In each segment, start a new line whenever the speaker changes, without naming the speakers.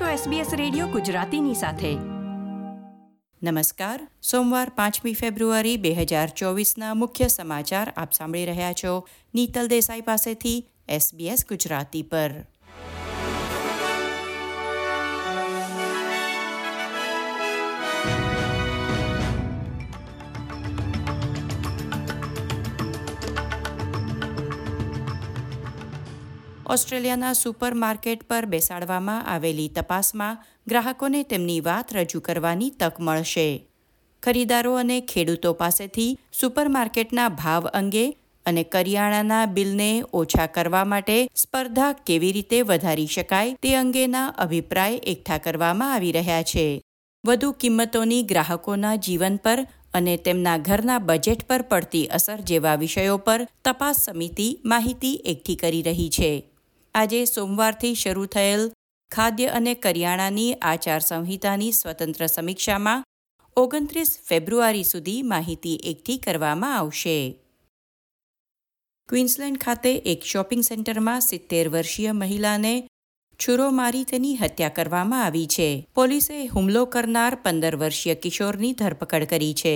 છો SBS radio ગુજરાતીની સાથે.
નમસ્કાર. સોમવાર પાંચમી ફેબ્રુઆરી બે હજાર ચોવીસના મુખ્ય સમાચાર આપ સાંભળી રહ્યા છો. નીતલ દેસાઈ પાસેથી SBS ગુજરાતી પર. ઓસ્ટ્રેલિયાના સુપરમાર્કેટ પર બેસાડવામાં આવેલી તપાસમાં ગ્રાહકોને તેમની વાત રજૂ કરવાની તક મળશે. ખરીદારો અને ખેડૂતો પાસેથી સુપરમાર્કેટના ભાવ અંગે અને કરિયાણાના બિલને ઓછા કરવા માટે સ્પર્ધા કેવી રીતે વધારી શકાય તે અંગેના અભિપ્રાય એકઠા કરવામાં આવી રહ્યા છે. વધુ કિંમતોની ગ્રાહકોના જીવન પર અને તેમના ઘરના બજેટ પર પડતી અસર જેવા વિષયો પર તપાસ સમિતિ માહિતી એકઠી કરી રહી છે. આજે સોમવારથી શરૂ થયેલ ખાદ્ય અને કરિયાણાની આચાર સંહિતાની સ્વતંત્ર સમીક્ષામાં ઓગણત્રીસ ફેબ્રુઆરી સુધી માહિતી એકઠી કરવામાં આવશે. ક્વિન્સલેન્ડ ખાતે એક શોપિંગ સેન્ટરમાં સિત્તેર વર્ષીય મહિલાને છુરો મારી તેની હત્યા કરવામાં આવી છે. પોલીસે હુમલો કરનાર પંદર વર્ષીય કિશોરની ધરપકડ કરી છે.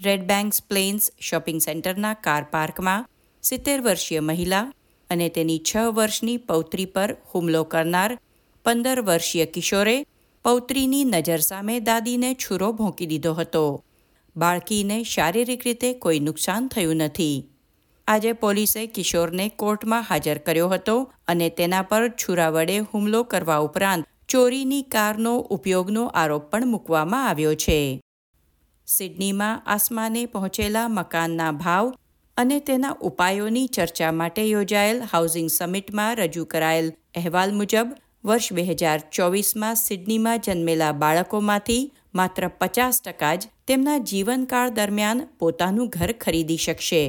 રેડ બેંક્સ પ્લેન્સ શોપિંગ સેન્ટરના કાર પાર્કમાં સિત્તેર વર્ષીય મહિલા અને તેની છ વર્ષની પૌત્રી પર હુમલો કરનાર પંદર વર્ષીય કિશોરે પૌત્રીની નજર સામે દાદીને છુરો ભોંકી દીધો હતો. બાળકીને શારીરિક રીતે કોઈ નુકસાન થયું નથી. આજે પોલીસે કિશોરને કોર્ટમાં હાજર કર્યો હતો અને તેના પર છુરા વડે હુમલો કરવા ઉપરાંત ચોરીની કારનો ઉપયોગનો આરોપ પણ મૂકવામાં આવ્યો છે. સિડનીમાં આસમાને પહોંચેલા મકાનના ભાવ અને તેના ઉપાયોની ચર્ચા માટે યોજાયેલ હાઉસિંગ સમિટમાં રજૂ કરાયેલ અહેવાલ મુજબ, વર્ષ બે હજાર ચોવીસમાં સિડનીમાં જન્મેલા બાળકોમાંથી માત્ર પચાસ ટકા જ તેમના જીવનકાળ દરમિયાન પોતાનું ઘર ખરીદી શકશે.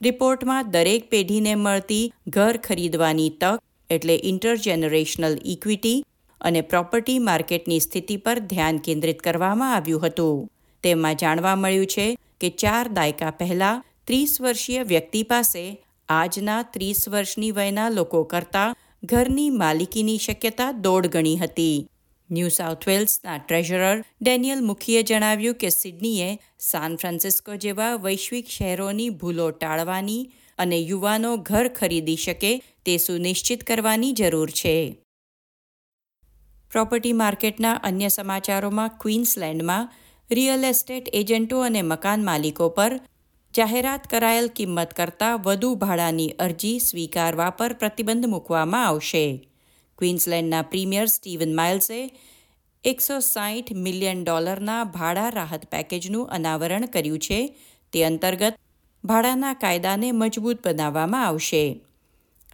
રિપોર્ટમાં દરેક પેઢીને મળતી ઘર ખરીદવાની તક એટલે ઇન્ટરજેનરેશનલ ઇક્વિટી અને પ્રોપર્ટી માર્કેટની સ્થિતિ પર ધ્યાન કેન્દ્રિત કરવામાં આવ્યું હતું. તેમાં જાણવા મળ્યું છે કે ચાર દાયકા પહેલા ત્રીસ વર્ષીય વ્યક્તિ પાસે આજના ત્રીસ વર્ષની વયના લોકો કરતાં ઘરની માલિકીની શક્યતા દોઢ ગણી હતી. ન્યૂ સાઉથ વેલ્સના ટ્રેઝરર ડેનિયલ મુખીએ જણાવ્યું કે સિડનીએ સાન ફ્રાન્સિસ્કો જેવા વૈશ્વિક શહેરોની ભૂલો ટાળવાની અને યુવાનો ઘર ખરીદી શકે તે સુનિશ્ચિત કરવાની જરૂર છે. પ્રોપર્ટી માર્કેટના અન્ય સમાચારોમાં ક્વીન્સલેન્ડમાં રિયલ એસ્ટેટ એજન્ટો અને મકાન માલિકો પર જાહેરાત કરાયેલ કિંમત કરતાં વધુ ભાડાની અરજી સ્વીકારવા પર પ્રતિબંધ મૂકવામાં આવશે. ક્વીન્સલેન્ડના પ્રીમિયર સ્ટીવન માઇલ્સે એકસો સાહીઠ મિલિયન ડોલરના ભાડા રાહત પેકેજનું અનાવરણ કર્યું છે. તે અંતર્ગત ભાડાના કાયદાને મજબૂત બનાવવામાં આવશે.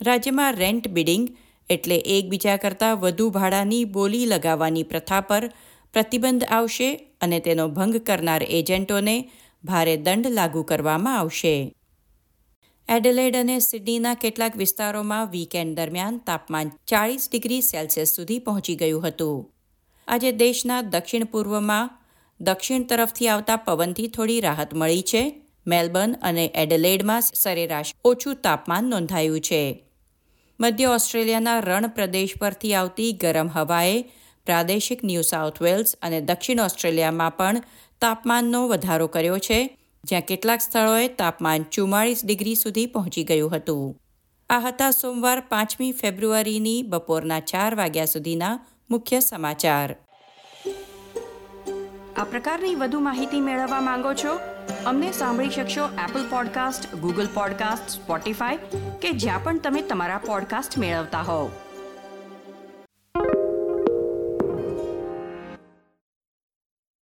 રાજ્યમાં રેન્ટ બિડિંગ એટલે એકબીજા કરતાં વધુ ભાડાની બોલી લગાવવાની પ્રથા પર પ્રતિબંધ આવશે અને તેનો ભંગ કરનાર એજન્ટોને ભારે દંડ લાગુ કરવામાં આવશે. એડલેડ અને સિડનીના કેટલાક વિસ્તારોમાં વીકેન્ડ દરમિયાન તાપમાન ચાળીસ ડિગ્રી સેલ્સિયસ સુધી પહોંચી ગયું હતું. આજે દેશના દક્ષિણ પૂર્વમાં દક્ષિણ તરફથી આવતા પવનથી થોડી રાહત મળી છે. મેલબર્ન અને એડેલેડમાં સરેરાશ ઓછું તાપમાન નોંધાયું છે. મધ્ય ઓસ્ટ્રેલિયાના રણ પ્રદેશ પરથી આવતી ગરમ હવાએ પ્રાદેશિક ન્યૂ સાઉથ વેલ્સ અને દક્ષિણ ઓસ્ટ્રેલિયામાં પણ તાપમાનનો વધારો કર્યો છે, જ્યાં કેટલાક સ્થળોએ તાપમાન ચુમ્માળીસ ડિગ્રી સુધી પહોંચી ગયું હતું. આ હતા સોમવાર પાંચમી ફેબ્રુઆરીની બપોરના ચાર વાગ્યા સુધીના મુખ્ય સમાચાર.
આ પ્રકારની વધુ માહિતી મેળવવા માંગો છો? અમને સાંભળી શકશો Apple podcast Google podcast Spotify કે જ્યાં પણ તમે તમારા પોડકાસ્ટ મેળવતા હોવ.